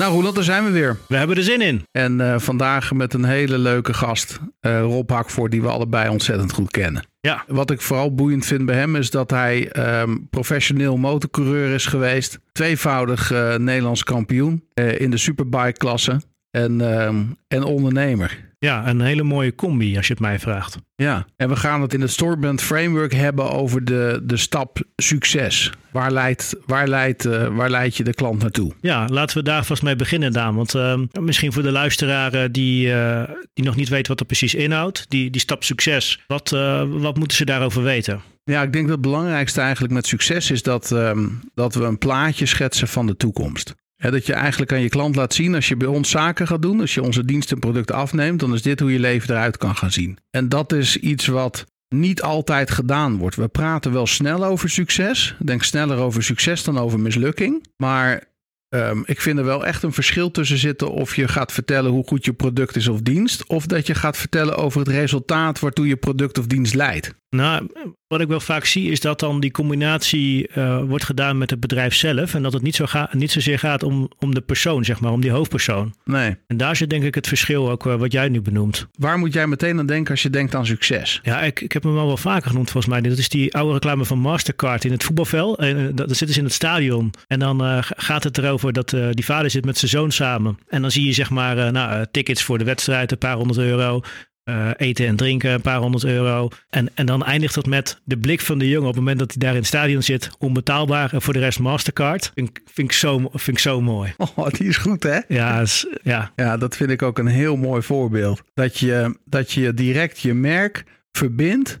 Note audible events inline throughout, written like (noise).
Nou Roland, daar zijn we weer. We hebben er zin in. En uh, vandaag met een hele leuke gast, uh, Rob Hakvoort, die we allebei ontzettend goed kennen. Ja. Wat ik vooral boeiend vind bij hem is dat hij um, professioneel motorcoureur is geweest. Tweevoudig uh, Nederlands kampioen in de superbike klasse. En, uh, en ondernemer. Ja, een hele mooie combi als je het mij vraagt. Ja, en we gaan het in het Storybrand Framework hebben over de, de stap succes. Waar leidt, waar, leidt, uh, waar leidt je de klant naartoe? Ja, laten we daar vast mee beginnen, Daan. Want uh, misschien voor de luisteraar die, uh, die nog niet weet wat er precies inhoudt, die, die stap succes, wat, wat moeten ze daarover weten? Ja, ik denk dat het belangrijkste eigenlijk met succes is dat, um, dat we een plaatje schetsen van de toekomst dat je eigenlijk aan je klant laat zien als je bij ons zaken gaat doen, als je onze diensten en producten afneemt, dan is dit hoe je leven eruit kan gaan zien. En dat is iets wat niet altijd gedaan wordt. We praten wel snel over succes. Denk sneller over succes dan over mislukking. Maar um, ik vind er wel echt een verschil tussen zitten of je gaat vertellen hoe goed je product is of dienst, of dat je gaat vertellen over het resultaat waartoe je product of dienst leidt. Nou, wat ik wel vaak zie is dat dan die combinatie uh, wordt gedaan met het bedrijf zelf. En dat het niet, zo ga, niet zozeer gaat om, om de persoon, zeg maar, om die hoofdpersoon. Nee. En daar zit denk ik het verschil ook uh, wat jij nu benoemt. Waar moet jij meteen aan denken als je denkt aan succes? Ja, ik, ik heb hem al wel vaker genoemd volgens mij. Dat is die oude reclame van Mastercard in het voetbalveld. En uh, dat zitten ze in het stadion. En dan gaat het erover dat die vader zit met zijn zoon samen. En dan zie je zeg maar nou, tickets voor de wedstrijd, een paar honderd euro. Uh, eten en drinken, een paar honderd euro. En, en dan eindigt het met de blik van de jongen op het moment dat hij daar in het stadion zit. Onbetaalbaar en voor de rest Mastercard. Vind, vind, ik, zo, vind ik zo mooi. Oh, die is goed hè? Ja, is, ja. ja, dat vind ik ook een heel mooi voorbeeld. Dat je, dat je direct je merk verbindt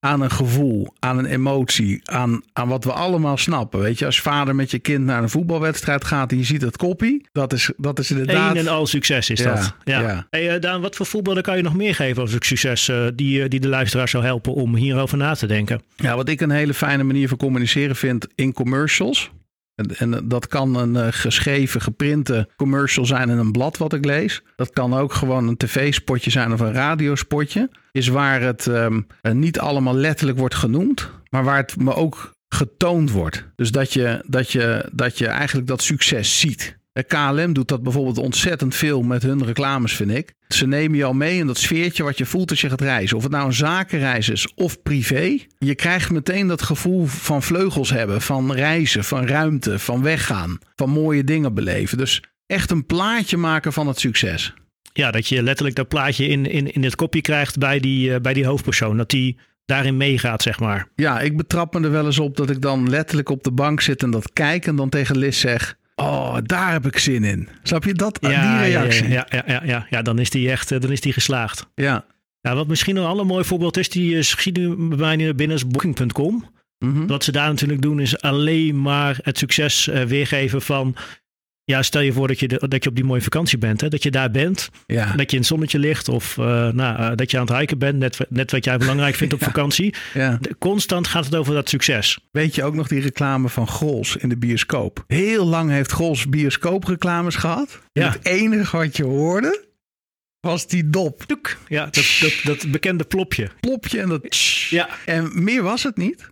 aan een gevoel, aan een emotie, aan, aan wat we allemaal snappen. Weet je, als vader met je kind naar een voetbalwedstrijd gaat en je ziet het koppie, dat is, dat is inderdaad... Eén en al succes is ja, dat. Ja. ja. Hey, uh, Daan, wat voor voorbeelden kan je nog meer geven als succes uh, die, uh, die de luisteraar zou helpen om hierover na te denken? Ja, wat ik een hele fijne manier van communiceren vind in commercials. En, dat kan een uh, geschreven, geprinte commercial zijn in een blad wat ik lees. Dat kan ook gewoon een tv-spotje zijn of een radiospotje. Is waar het um, niet allemaal letterlijk wordt genoemd, maar waar het me ook getoond wordt. Dus dat je, dat je, dat je eigenlijk dat succes ziet. KLM doet dat bijvoorbeeld ontzettend veel met hun reclames, vind ik. Ze nemen je al mee in dat sfeertje wat je voelt als je gaat reizen. Of het nou een zakenreis is of privé. Je krijgt meteen dat gevoel van vleugels hebben, van reizen, van ruimte, van weggaan, van mooie dingen beleven. Dus echt een plaatje maken van het succes. Ja, dat je letterlijk dat plaatje in, in, in het kopje krijgt bij die, uh, bij die hoofdpersoon. Dat die daarin meegaat, zeg maar. Ja, ik betrap me er wel eens op dat ik dan letterlijk op de bank zit en dat kijk en dan tegen Liz zeg... Oh, daar heb ik zin in. Snap je dat? Ja, die reactie. Ja, ja, ja, ja, ja, dan is die echt dan is die geslaagd. Ja. ja wat misschien een ander mooi voorbeeld is, die uh, schiet nu bij mij binnen is booking.com. Mm -hmm. Wat ze daar natuurlijk doen is alleen maar het succes uh, weergeven van... Ja, stel je voor dat je, de, dat je op die mooie vakantie bent. Hè? Dat je daar bent. Ja. Dat je in het zonnetje ligt. Of uh, nou, uh, dat je aan het hiken bent. Net, net wat jij belangrijk vindt op (laughs) ja. vakantie. Ja. Constant gaat het over dat succes. Weet je ook nog die reclame van Grols in de bioscoop? Heel lang heeft Grols bioscoopreclames gehad. Ja. Het enige wat je hoorde was die dop. Ja, dat, dat, dat bekende plopje. Plopje en dat... Ja. En meer was het niet.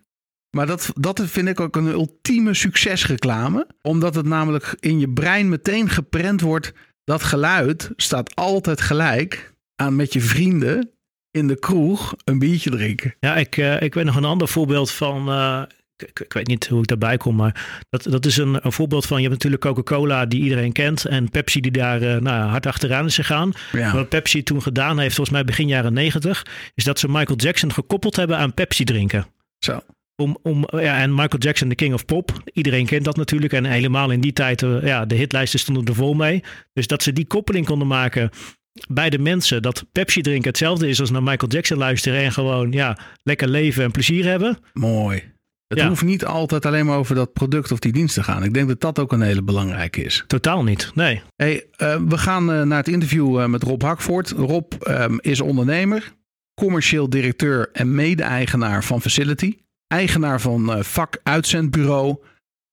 Maar dat, dat vind ik ook een ultieme succesreclame. Omdat het namelijk in je brein meteen geprent wordt. Dat geluid staat altijd gelijk aan met je vrienden in de kroeg een biertje drinken. Ja, ik, uh, ik weet nog een ander voorbeeld van. Uh, ik, ik, weet niet hoe ik daarbij kom, maar dat, dat is een, een voorbeeld van. Je hebt natuurlijk Coca-Cola die iedereen kent. En Pepsi die daar uh, nou, hard achteraan is gegaan. Ja. Wat Pepsi toen gedaan heeft, volgens mij begin jaren negentig. Is dat ze Michael Jackson gekoppeld hebben aan Pepsi drinken. Zo. Om, om, ja, en Michael Jackson, de King of Pop. Iedereen kent dat natuurlijk. En helemaal in die tijd, ja, de hitlijsten stonden er vol mee. Dus dat ze die koppeling konden maken bij de mensen. Dat Pepsi drinken hetzelfde is als naar Michael Jackson luisteren. En gewoon, ja, lekker leven en plezier hebben. Mooi. Het Ja. hoeft niet altijd alleen maar over dat product of die dienst te gaan. Ik denk dat dat ook een hele belangrijke is. Totaal niet, nee. Hey, uh, we gaan uh, naar het interview uh, met Rob Hakvoort. Rob um, is ondernemer, commercieel directeur en mede-eigenaar van Facility. Eigenaar van uh, vak uitzendbureau.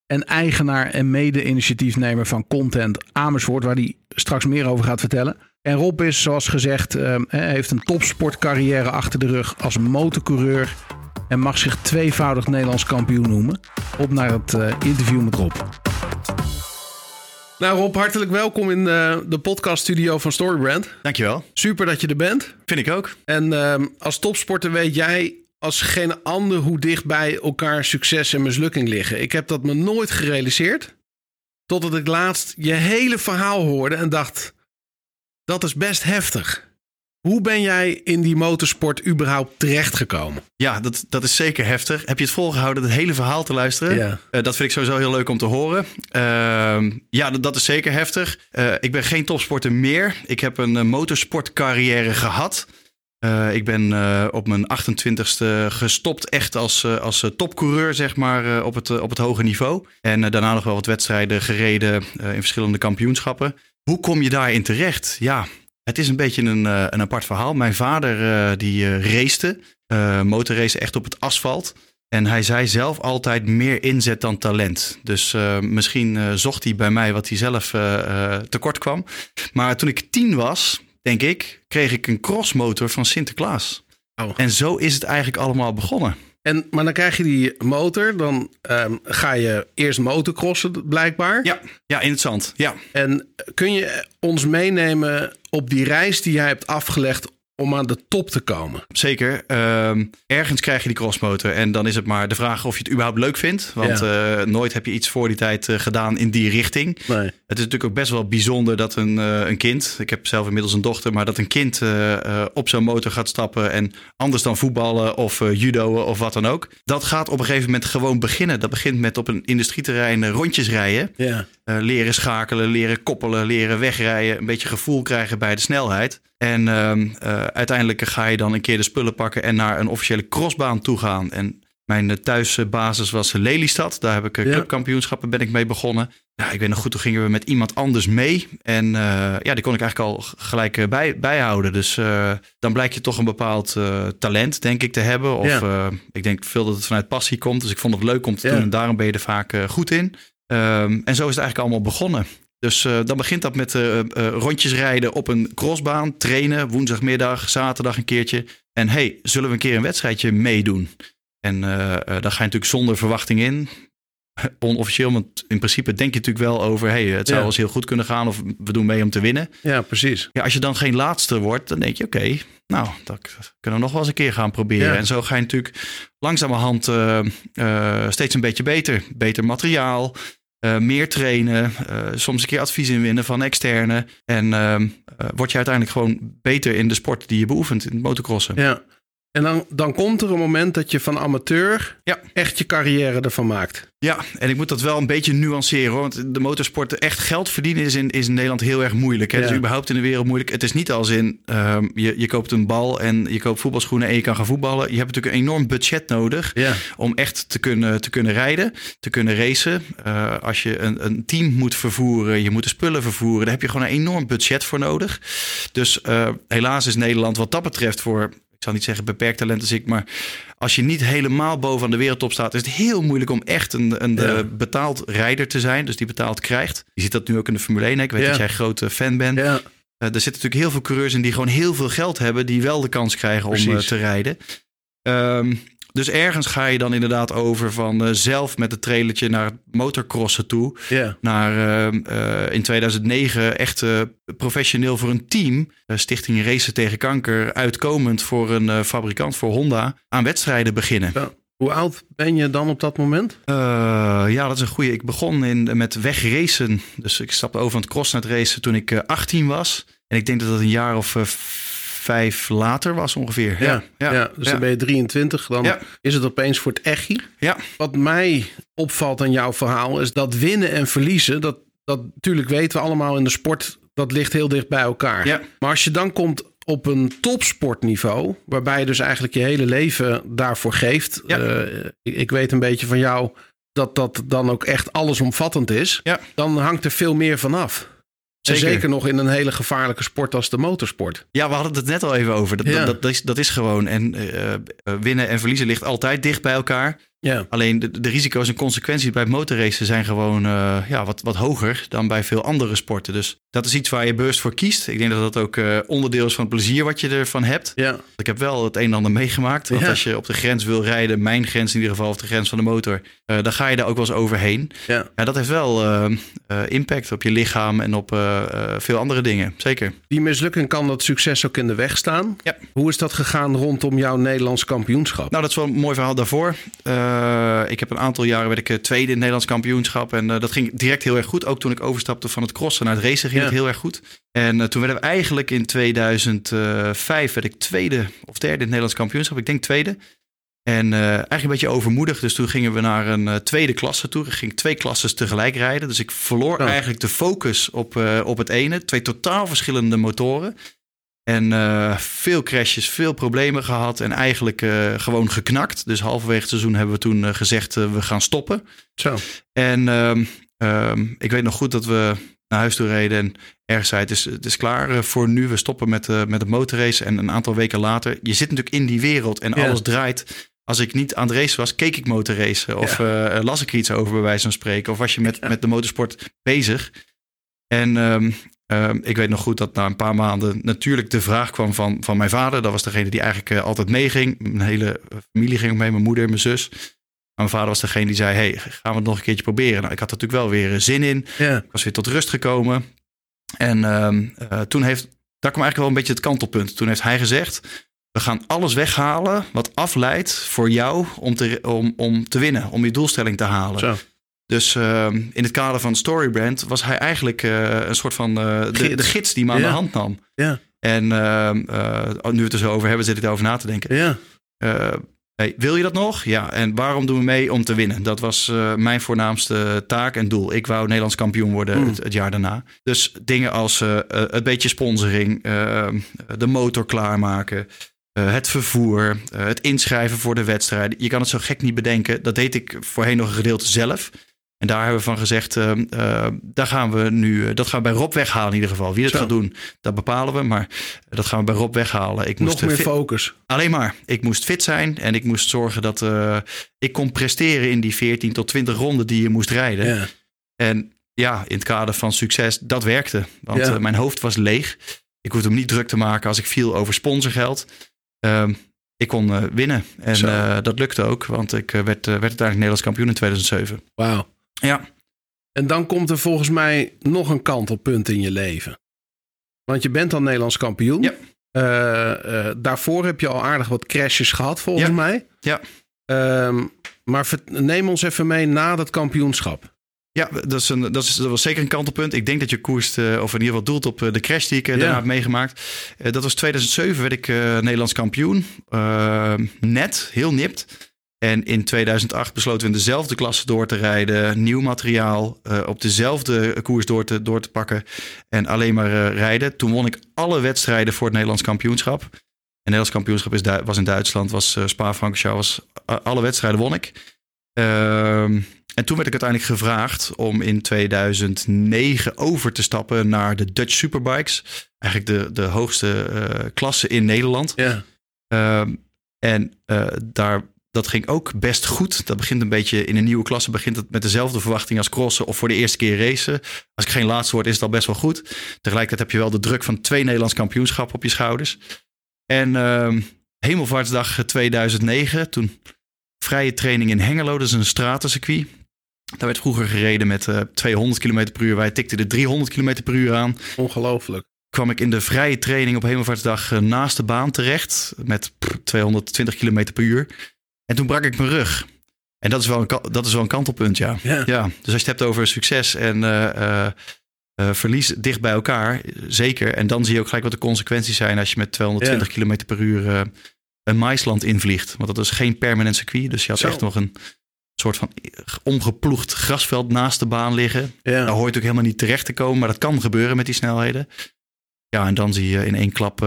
En eigenaar en mede-initiatiefnemer van Content Amersfoort, waar hij straks meer over gaat vertellen. En Rob is, zoals gezegd, uh, heeft een topsportcarrière achter de rug als motorcoureur. En mag zich tweevoudig Nederlands kampioen noemen. Op naar het uh, interview met Rob. Nou Rob, hartelijk welkom in de, de podcaststudio van Storybrand. Dankjewel. Super dat je er bent. Vind ik ook. En ehm, als topsporter weet jij als geen ander hoe dicht bij elkaar succes en mislukking liggen. Ik heb dat me nooit gerealiseerd. Totdat ik laatst je hele verhaal hoorde en dacht: dat is best heftig. Hoe ben jij in die motorsport überhaupt terechtgekomen? Ja, dat, dat is zeker heftig. Heb je het volgehouden het hele verhaal te luisteren? Ja. Eh, dat vind ik sowieso heel leuk om te horen. Ehm, ja, dat, dat is zeker heftig. Eh, ik ben geen topsporter meer. Ik heb een uh, motorsportcarrière gehad. Uh, ik ben uh, op mijn 28ste gestopt echt als, uh, als topcoureur, zeg maar, op, het, op het hoge niveau. En daarna nog wel wat wedstrijden gereden in verschillende kampioenschappen. Hoe kom je daarin terecht? Ja, het is een beetje een, een apart verhaal. Mijn vader die racete, motorrace echt op het asfalt. En hij zei zelf altijd meer inzet dan talent. Dus misschien zocht hij bij mij wat hij zelf tekort kwam. Maar toen ik tien was, denk ik, kreeg ik een crossmotor van Sinterklaas. Oh. En zo is het eigenlijk allemaal begonnen. En, maar dan krijg je die motor, dan um, ga je eerst motocrossen blijkbaar. Ja, ja, in het zand. Ja. En kun je ons meenemen op die reis die jij hebt afgelegd om aan de top te komen. Zeker. Uh, ergens krijg je die crossmotor. En dan is het maar de vraag of je het überhaupt leuk vindt. Want ja. uh, nooit heb je iets voor die tijd uh, gedaan in die richting. Nee. Het is natuurlijk ook best wel bijzonder dat een, uh, een kind... Ik heb zelf inmiddels een dochter. Maar dat een kind op zo'n motor gaat stappen. En anders dan voetballen of judoën of wat dan ook. Dat gaat op een gegeven moment gewoon beginnen. Dat begint met op een industrieterrein rondjes rijden. Ja. Leren schakelen, leren koppelen, leren wegrijden. Een beetje gevoel krijgen bij de snelheid. En uh, uiteindelijk ga je dan een keer de spullen pakken en naar een officiële crossbaan toe gaan. En mijn thuisbasis was Lelystad. Daar heb ik clubkampioenschappen ben ik mee begonnen. Ja, ik weet nog goed, toen gingen we met iemand anders mee. En ja, die kon ik eigenlijk al gelijk bij, bijhouden. Dus dan blijkt je toch een bepaald talent, denk ik, te hebben. Of ja. ik denk veel dat het vanuit passie komt. Dus ik vond het leuk om te Ja. doen. En daarom ben je er vaak goed in. Um, en zo is het eigenlijk allemaal begonnen. Dus uh, dan begint dat met uh, uh, rondjes rijden op een crossbaan, trainen, woensdagmiddag, zaterdag een keertje. En hey, zullen we een keer een wedstrijdje meedoen? En dan ga je natuurlijk zonder verwachting in. Onofficieel, want in principe denk je natuurlijk wel over... hey, het zou Ja. wel eens heel goed kunnen gaan of we doen mee om te winnen. Ja, precies. Ja, als je dan geen laatste wordt, dan denk je... oké, nou, dat kunnen we nog wel eens een keer gaan proberen. Ja. En zo ga je natuurlijk langzamerhand uh, uh, steeds een beetje beter. Beter materiaal, uh, meer trainen, soms een keer advies inwinnen van externe. En uh, word je uiteindelijk gewoon beter in de sport die je beoefent, in het motocrossen. Ja. En dan, dan komt er een moment dat je van amateur Ja. echt je carrière ervan maakt. Ja, en ik moet dat wel een beetje nuanceren. Hoor, want de motorsport echt geld verdienen is in, is in Nederland heel erg moeilijk. Hè? Ja. Dus überhaupt in de wereld moeilijk. Het is niet als in um, je, je koopt een bal en je koopt voetbalschoenen en je kan gaan voetballen. Je hebt natuurlijk een enorm budget nodig Ja. om echt te kunnen, te kunnen rijden, te kunnen racen. Uh, als je een, een team moet vervoeren, je moet de spullen vervoeren, daar heb je gewoon een enorm budget voor nodig. Dus uh, helaas is Nederland wat dat betreft voor ik zal niet zeggen beperkt talent als ik, maar als je niet helemaal bovenaan de wereldtop staat, is het heel moeilijk om echt een, een Ja. ja. betaald rijder te zijn, dus die betaald krijgt. Je ziet dat nu ook in de Formule 1. hè. Ik weet Ja. dat jij grote fan bent. Ja. Uh, er zitten natuurlijk heel veel coureurs in die gewoon heel veel geld hebben, die wel de kans krijgen om uh, Precies. te rijden. Um, dus ergens ga je dan inderdaad over van uh, zelf met het trailertje naar het motocrossen toe. Ja. Naar uh, in 2009 echt professioneel voor een team. eh, Stichting Racen tegen Kanker. Uitkomend voor een eh, fabrikant, voor Honda. Aan wedstrijden beginnen. Ja. Hoe oud ben je dan op dat moment? Uh, ja, dat is een goede. Ik begon in, met wegracen. Dus ik stapte over van het cross naar het racen toen ik 18 was. En ik denk dat dat een jaar of vijf later was ongeveer. Ja, ja, ja, dus dan ben je 23. Dan is het opeens voor het echi. Ja. Wat mij opvalt aan jouw verhaal is dat winnen en verliezen, dat, dat natuurlijk weten we allemaal in de sport, dat ligt heel dicht bij elkaar. Ja. Maar als je dan komt op een topsportniveau, waarbij je dus eigenlijk je hele leven daarvoor geeft. Ja. Uh, ik, weet een beetje van jou dat dat dan ook echt allesomvattend is. Ja. Dan hangt er veel meer vanaf. En Zeker. zeker nog in een hele gevaarlijke sport als de motorsport. Ja, we hadden het net al even over. Dat, Ja. dat, dat, is, dat is gewoon. En uh, winnen en verliezen ligt altijd dicht bij elkaar. Ja. Alleen de, de risico's en consequenties bij motorracen zijn gewoon uh, ja, wat, wat hoger dan bij veel andere sporten. Dus dat is iets waar je bewust voor kiest. Ik denk dat dat ook uh, onderdeel is van het plezier wat je ervan hebt. Ja. Ik heb wel het een en ander meegemaakt. Want Ja. als je op de grens wil rijden, mijn grens in ieder geval, of de grens van de motor, uh, dan ga je daar ook wel eens overheen. Ja. Ja, dat heeft wel impact op je lichaam en op veel andere dingen. Zeker. Die mislukking kan dat succes ook in de weg staan. Ja. Hoe is dat gegaan rondom jouw Nederlands kampioenschap? Nou, dat is wel een mooi verhaal daarvoor. Uh, ik heb een aantal jaren werd ik tweede in het Nederlands kampioenschap. En uh, dat ging direct heel erg goed. Ook toen ik overstapte van het crossen naar het racen ging Ja. het heel erg goed. En uh, toen werden we eigenlijk in 2005 werd ik tweede of derde in het Nederlands kampioenschap. Ik denk tweede. En eigenlijk een beetje overmoedig. Dus toen gingen we naar een tweede klasse toe. Ik ging twee klasses tegelijk rijden. Dus ik verloor Oh. eigenlijk de focus op, op het ene. Twee totaal verschillende motoren. En uh, veel crashes, veel problemen gehad. En eigenlijk uh, gewoon geknakt. Dus halverwege het seizoen hebben we toen uh, gezegd: we gaan stoppen. Zo. En um, um, ik weet nog goed dat we naar huis toe reden. En ergens zei: het is, het is klaar eh, voor nu. We stoppen met, met het motorrace. En een aantal weken later, je zit natuurlijk in die wereld en Ja. alles draait. Als ik niet aan het racen was, keek ik motorracen. Of ja. las ik iets over, bij wijze van spreken. Of was je met, Ja. met de motorsport bezig. En um, um, ik weet nog goed dat na een paar maanden natuurlijk de vraag kwam van, van mijn vader. Dat was degene die eigenlijk uh, altijd meeging. Mijn hele familie ging ook mee, mijn moeder, mijn zus. Maar mijn vader was degene die zei, hey, gaan we het nog een keertje proberen? Nou, ik had er natuurlijk wel weer zin in. Ja. Ik was weer tot rust gekomen. En um, uh, toen heeft, daar kwam eigenlijk wel een beetje het kantelpunt. Toen heeft hij gezegd, we gaan alles weghalen wat afleidt voor jou om te, om, om te winnen. Om je doelstelling te halen. Zo. Dus uh, in het kader van Storybrand was hij eigenlijk uh, een soort van uh, de, Gids. de, gids die me aan Ja. de hand nam. Ja. En uh, nu we het er zo over hebben, zit ik daarover na te denken. Ja. Hey, wil je dat nog? Ja. En waarom doen we mee? Om te winnen. Dat was mijn voornaamste taak en doel. Ik wou Nederlands kampioen worden Mm. het, het, jaar daarna. Dus dingen als een beetje sponsoring, uh, de motor klaarmaken. Uh, het vervoer, uh, het inschrijven voor de wedstrijden. Je kan het zo gek niet bedenken. Dat deed ik voorheen nog een gedeelte zelf. En daar hebben we van gezegd, uh, uh, daar gaan we nu, dat gaan we bij Rob weghalen in ieder geval. Wie dat Zo. gaat doen, dat bepalen we. Maar dat gaan we bij Rob weghalen. Ik moest Nog meer focus. Alleen maar. Ik moest fit zijn en ik moest zorgen dat uh, ik kon presteren in die 14 tot 20 ronden die je moest rijden. Ja. En ja, in het kader van succes, dat werkte. Want Ja. mijn hoofd was leeg. Ik hoefde me niet druk te maken als ik viel over sponsorgeld. Uh, ik kon uh, winnen. En uh, dat lukte ook, want ik uh, werd, werd uiteindelijk Nederlands kampioen in 2007. Wauw. Ja, En dan komt er volgens mij nog een kantelpunt in je leven. Want je bent al Nederlands kampioen. Ja. Eh, eh, daarvoor heb je al aardig wat crashes gehad, volgens Ja. mij. Ja. Ehm, maar neem ons even mee na dat kampioenschap. ja dat, is een, dat, is, dat was zeker een kantelpunt. Ik denk dat je koerst, uh, of in ieder geval doelt op de crash die ik uh, Ja. daarna heb meegemaakt. Uh, dat was 2007, werd ik uh, Nederlands kampioen. Uh, net, heel nipt. En in 2008 besloten we in dezelfde klasse door te rijden. Nieuw materiaal, uh, op dezelfde koers door te, door te pakken. En alleen maar uh, rijden. Toen won ik alle wedstrijden voor het Nederlands kampioenschap. Het Nederlands kampioenschap is, was in Duitsland, was uh, Spa-Francorchamps. Was, alle wedstrijden won ik. Ehm, en toen werd ik uiteindelijk gevraagd om in 2009 over te stappen naar de Dutch Superbikes. Eigenlijk de, de hoogste klasse in Nederland. Ja. Ehm, en daar, dat ging ook best goed. Dat begint een beetje in een nieuwe klasse. Begint het met dezelfde verwachting als crossen of voor de eerste keer racen. Als ik geen laatste word, is het al best wel goed. Tegelijkertijd heb je wel de druk van twee Nederlands kampioenschappen op je schouders. En uh, Hemelvaartsdag 2009, toen vrije training in Hengelo, dat is een stratencircuit. Daar werd vroeger gereden met uh, 200 km per uur. Wij tikten de 300 km per uur aan. Ongelooflijk. Kwam ik in de vrije training op Hemelvaartsdag uh, naast de baan terecht. Met pff, 220 km per uur. En toen brak ik mijn rug. En dat is wel een, dat is wel een kantelpunt, ja. Ja. ja. Dus als je het hebt over succes en uh, verlies dicht bij elkaar, zeker. En dan zie je ook gelijk wat de consequenties zijn als je met 220 Ja. km per uur een maisland invliegt. Want dat is geen permanent circuit. Dus je had Zo. echt nog een soort van omgeploegd grasveld naast de baan liggen. Ja. Daar hoort ook helemaal niet terecht te komen, maar dat kan gebeuren met die snelheden. Ja, en dan zie je in één klap,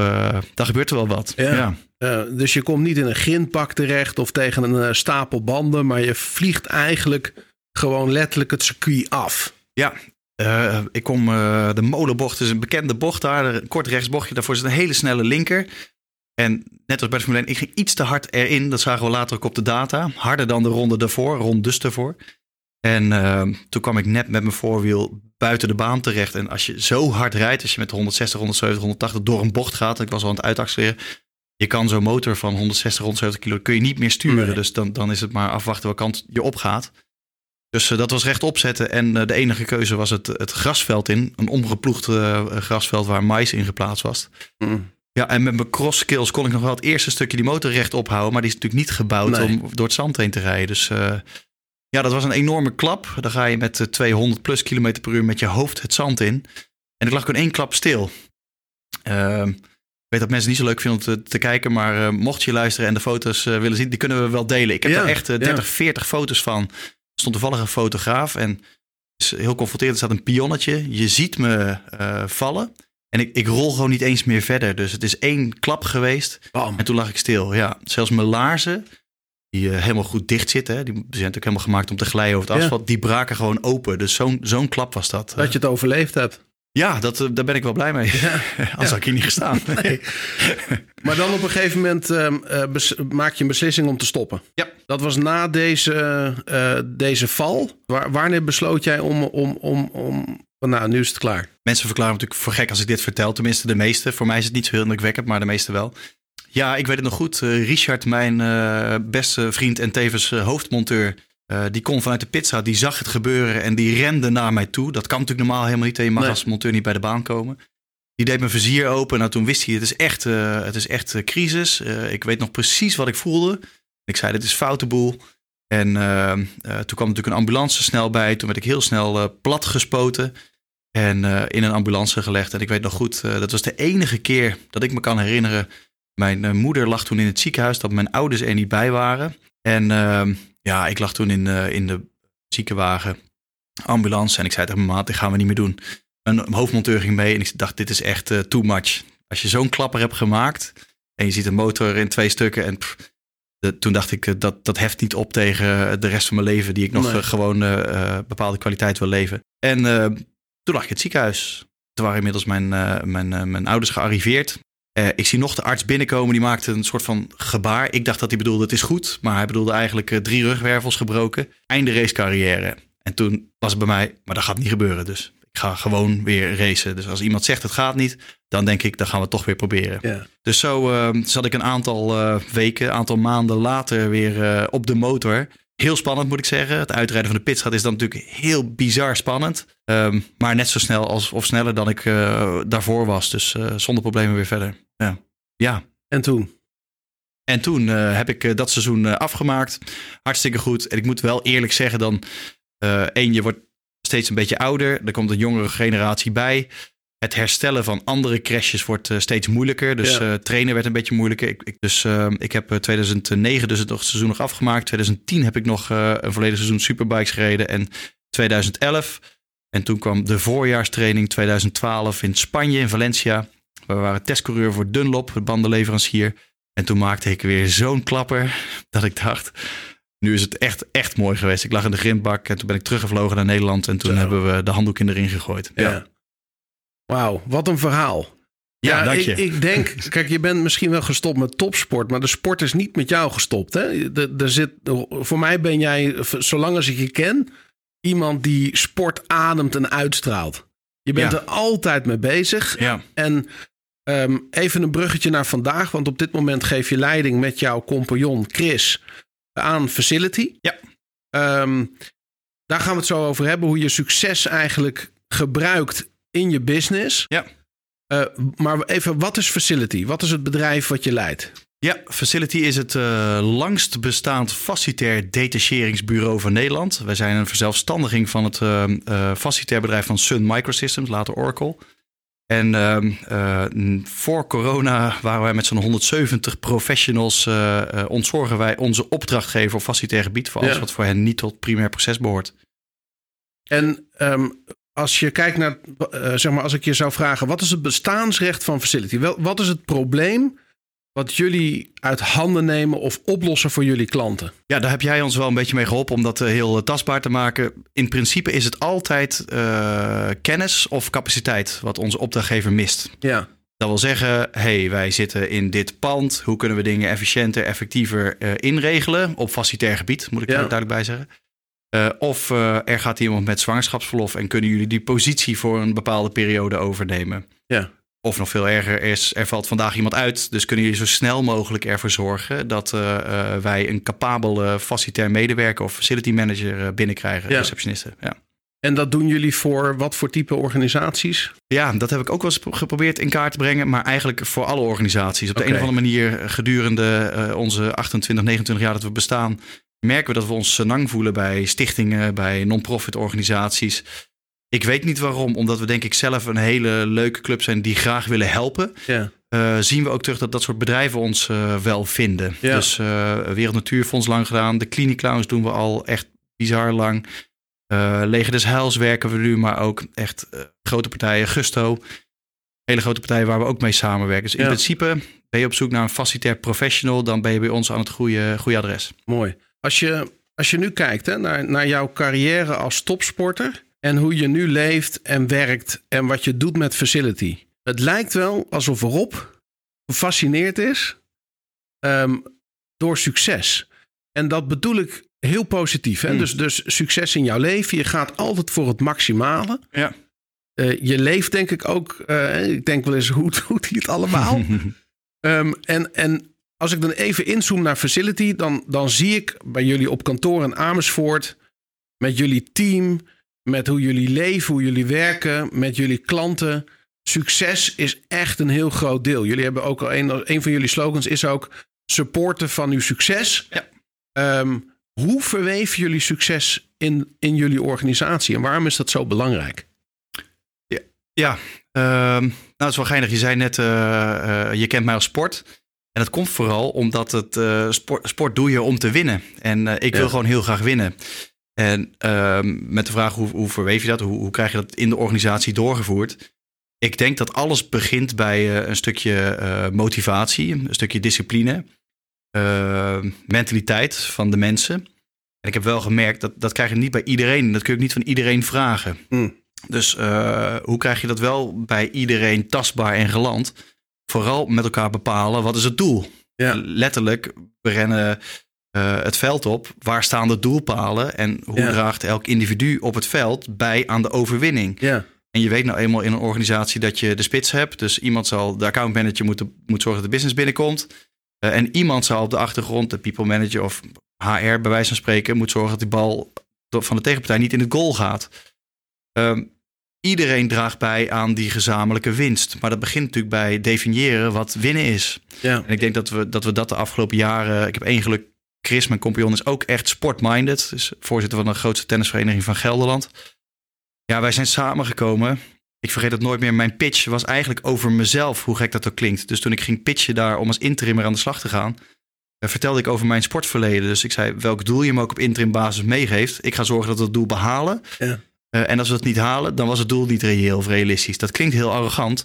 daar gebeurt er wel wat. Ja. Uh, dus je komt niet in een grindpak terecht of tegen een uh, stapel banden, maar je vliegt eigenlijk gewoon letterlijk het circuit af. Ja, uh, ik kom de molenbocht, is een bekende bocht daar, een kort rechtsbochtje. Daarvoor is een hele snelle linker. En net als bij de Formule 1, ik ging iets te hard erin. Dat zagen we later ook op de data. Harder dan de ronde daarvoor, rond dus daarvoor. En toen kwam ik net met mijn voorwiel buiten de baan terecht. En als je zo hard rijdt, als je met 160, 170, 180 door een bocht gaat. Ik was al aan het uitaccelereren. Je kan zo'n motor van 160, 170 kilo kun je niet meer sturen. Nee. Dus dan, dan is het maar afwachten welke kant je opgaat. Dus uh, dat was rechtop zetten. En uh, de enige keuze was het, het grasveld in. Een omgeploegd uh, grasveld waar mais in geplaatst was. Mm. Ja, en met mijn cross skills kon ik nog wel het eerste stukje die motor rechtop houden. Maar die is natuurlijk niet gebouwd Nee. om door het zand heen te rijden. Dus ja, dat was een enorme klap. Dan ga je met uh, 200 plus kilometer per uur met je hoofd het zand in. En ik lag gewoon één klap stil. Ik weet dat mensen het niet zo leuk vinden om te, te kijken. Maar uh, mocht je luisteren en de foto's uh, willen zien, die kunnen we wel delen. Ik heb Ja, er echt uh, 30, ja. 40 foto's van. Er stond toevallig een fotograaf. En is heel confronterend. Er staat een pionnetje. Je ziet me vallen. En ik, ik rol gewoon niet eens meer verder. Dus het is één klap geweest. Bam. En toen lag ik stil. Ja, zelfs mijn laarzen, die helemaal goed dicht zitten. Hè, die zijn natuurlijk helemaal gemaakt om te glijden over het asfalt. Ja. Die braken gewoon open. Dus zo'n zo'n klap was dat. Dat je het overleefd hebt. Ja, dat, uh, daar ben ik wel blij mee. Ja. (laughs) Anders had ik hier niet gestaan. (laughs) Nee. maar dan op een gegeven moment uh, maak je een beslissing om te stoppen. Ja. Dat was na deze, uh, deze val. Waar, wanneer besloot jij om, om, om, om nou, nu is het klaar. Mensen verklaren me natuurlijk voor gek als ik dit vertel. Tenminste, de meeste. Voor mij is het niet zo heel indrukwekkend, maar de meeste wel. Ja, ik weet het nog goed. Richard, mijn uh, beste vriend en tevens uh, hoofdmonteur... die kon vanuit de pizza, die zag het gebeuren en die rende naar mij toe. Dat kan natuurlijk normaal helemaal niet. Je mag nee. als monteur niet bij de baan komen. Die deed mijn vizier open. Nou, toen wist hij, het is echt, het is echt crisis. ik weet nog precies wat ik voelde. Ik zei, dit is foute boel. En uh, uh, toen kwam natuurlijk een ambulance snel bij. Toen werd ik heel snel uh, plat gespoten. En uh, in een ambulance gelegd. En ik weet nog goed, uh, dat was de enige keer dat ik me kan herinneren. Mijn uh, moeder lag toen in het ziekenhuis, dat mijn ouders er niet bij waren. En ehm, ja, ik lag toen in, in de ziekenwagen, ambulance. En ik zei tegen mijn maat, dit gaan we niet meer doen. Een hoofdmonteur ging mee en ik dacht, dit is echt uh, too much. Als je zo'n klapper hebt gemaakt en je ziet een motor in twee stukken en... Pff, de, toen dacht ik, dat, dat heft niet op tegen de rest van mijn leven, die ik nog nee. gewoon bepaalde kwaliteit wil leven. En toen lag ik in het ziekenhuis. Toen waren inmiddels mijn, mijn, mijn ouders gearriveerd. Uh, ik zie nog de arts binnenkomen, die maakte een soort van gebaar. Ik dacht dat hij bedoelde, het is goed. Maar hij bedoelde eigenlijk uh, drie rugwervels gebroken. Einde racecarrière. En toen was het bij mij, maar dat gaat niet gebeuren. Dus ik ga gewoon weer racen. Dus als iemand zegt het gaat niet, dan denk ik, dan gaan we het toch weer proberen. Dus zo uh, zat ik een aantal uh, weken, een aantal maanden later weer op de motor. Heel spannend moet ik zeggen. Het uitrijden van de pitstraat is dan natuurlijk heel bizar spannend. Um, maar net zo snel als, of sneller dan ik daarvoor was. Dus zonder problemen weer verder. Ja. ja. En toen? En toen heb ik dat seizoen afgemaakt. Hartstikke goed. En ik moet wel eerlijk zeggen dan... één, je wordt steeds een beetje ouder. Er komt een jongere generatie bij. Het herstellen van andere crashes wordt uh, steeds moeilijker. Dus ja. uh, trainen werd een beetje moeilijker. Ik, ik dus uh, ik heb 2009 dus het nog seizoen nog afgemaakt. 2010 heb ik nog eh, een volledig seizoen superbikes gereden. En 2011. En toen kwam de voorjaarstraining 2012 in Spanje, in Valencia. We waren testcoureur voor Dunlop, de bandenleverancier. En toen maakte ik weer zo'n klapper (laughs) dat ik dacht... Nu is het echt, echt mooi geweest. Ik lag in de grindbak en toen ben ik teruggevlogen naar Nederland. En toen Zo. hebben we de handdoek in de ring gegooid. Ja. ja. Wauw, wat een verhaal. Ja, ja dank je. Ik, ik, denk, (laughs) kijk, je bent misschien wel gestopt met topsport, maar de sport is niet met jou gestopt. Hè? De, zit, voor mij ben jij, zolang als ik je ken, iemand die sport ademt en uitstraalt. Je bent Ja. er altijd mee bezig. Ja. En ehm, even een bruggetje naar vandaag, want op dit moment geef je leiding met jouw compagnon Chris aan Facility. Ja. Ehm, daar gaan we het zo over hebben, hoe je succes eigenlijk gebruikt in je business. Ja. Eh, maar even, wat is Facility? Wat is het bedrijf wat je leidt? Ja, Facility is het uh, langst bestaand facilitair detacheringsbureau van Nederland. Wij zijn een verzelfstandiging van het uh, facilitair bedrijf van Sun Microsystems, later Oracle. En uh, voor corona waren wij met zo'n 170 professionals, ontzorgen wij onze opdrachtgever op facilitair gebied voor alles Ja. wat voor hen niet tot primair proces behoort. En ehm, als je kijkt naar, eh, zeg maar, als ik je zou vragen, wat is het bestaansrecht van Facility? Wel, wat is het probleem wat jullie uit handen nemen of oplossen voor jullie klanten? Ja, daar heb jij ons wel een beetje mee geholpen om dat eh, heel eh, tastbaar te maken. In principe is het altijd uh, kennis of capaciteit wat onze opdrachtgever mist. Ja, Dat wil zeggen, hey, wij zitten in dit pand. Hoe kunnen we dingen efficiënter, effectiever uh, inregelen? Op facilitair gebied, moet ik daar duidelijk bij zeggen. Uh, of uh, er gaat iemand met zwangerschapsverlof en kunnen jullie die positie voor een bepaalde periode overnemen? Ja. Of nog veel erger is, er valt vandaag iemand uit. Dus kunnen jullie zo snel mogelijk ervoor zorgen dat uh, wij een capabele facilitair medewerker of facility manager binnenkrijgen, ja. receptionisten. Ja. En dat doen jullie voor wat voor type organisaties? Ja, dat heb ik ook wel eens geprobeerd in kaart te brengen, maar eigenlijk voor alle organisaties. Op de okay. een of andere manier gedurende onze 28, 29 jaar dat we bestaan, merken we dat we ons senang voelen bij stichtingen, bij non-profit organisaties. Ik weet niet waarom, omdat we denk ik zelf een hele leuke club zijn die graag willen helpen. Ja. Uh, zien we ook terug dat dat soort bedrijven ons uh, wel vinden. Ja. Dus uh, Wereld Natuurfonds lang gedaan. De Clinic Clowns doen we al echt bizar lang. Leger des Heils werken we nu, maar ook echt grote partijen. Gusto, hele grote partijen waar we ook mee samenwerken. Dus in Ja. principe ben je op zoek naar een facilitair professional, dan ben je bij ons aan het goede, goede adres. Mooi. Als je, als je nu kijkt hè, naar, naar jouw carrière als topsporter en hoe je nu leeft en werkt en wat je doet met facility. Het lijkt wel alsof Rob gefascineerd is ehm, door succes. En dat bedoel ik heel positief. Hè? Hmm. Dus, dus succes in jouw leven. Je gaat altijd voor het maximale. Ja. Eh, je leeft denk ik ook. eh, ik denk wel eens, hoe (laughs) doet hij het allemaal? (laughs) Ehm, en, en als ik dan even inzoom naar facility, dan, dan zie ik bij jullie op kantoor in Amersfoort, met jullie team, met hoe jullie leven, hoe jullie werken, met jullie klanten. Succes is echt een heel groot deel. Jullie hebben ook al een, een van jullie slogans is ook supporten van uw succes. Ja. Ehm, hoe verweven jullie succes in, in jullie organisatie en waarom is dat zo belangrijk? Ja, ehm, nou, dat is wel geinig. Je zei net, eh, eh, je kent mij als sport. En dat komt vooral omdat het eh, sport, sport doe je om te winnen. En eh, ik Ja. wil gewoon heel graag winnen. En ehm, met de vraag hoe, hoe verweef je dat? Hoe, hoe krijg je dat in de organisatie doorgevoerd? Ik denk dat alles begint bij eh, een stukje motivatie, een stukje discipline, eh, mentaliteit van de mensen. En ik heb wel gemerkt dat dat krijg je niet bij iedereen. Dat kun je ook niet van iedereen vragen. Hmm. Dus hoe krijg je dat wel bij iedereen tastbaar en geland? Vooral met elkaar bepalen wat is het doel. Ja. Letterlijk, we rennen eh, het veld op. Waar staan de doelpalen? En hoe Ja. draagt elk individu op het veld bij aan de overwinning? Ja, En je weet nou eenmaal in een organisatie dat je de spits hebt. Dus iemand zal, de accountmanager moet, moet zorgen dat de business binnenkomt. Eh, en iemand zal op de achtergrond, de people manager of HR bij wijze van spreken, moet zorgen dat die bal van de tegenpartij niet in het goal gaat. Ehm, iedereen draagt bij aan die gezamenlijke winst. Maar dat begint natuurlijk bij definiëren wat winnen is. ja, En ik denk dat we dat, we dat de afgelopen jaren. Ik heb één geluk. Chris, mijn compagnon, is ook echt sportminded. Dus voorzitter van de grootste tennisvereniging van Gelderland. Ja, wij zijn samengekomen. Ik vergeet het nooit meer. Mijn pitch was eigenlijk over mezelf, hoe gek dat ook klinkt. Dus toen ik ging pitchen daar om als interimmer aan de slag te gaan, eh, vertelde ik over mijn sportverleden. Dus ik zei, welk doel je me ook op interim basis meegeeft. Ik ga zorgen dat we het doel behalen. Ja. Eh, en als we het niet halen, dan was het doel niet reëel of realistisch. Dat klinkt heel arrogant,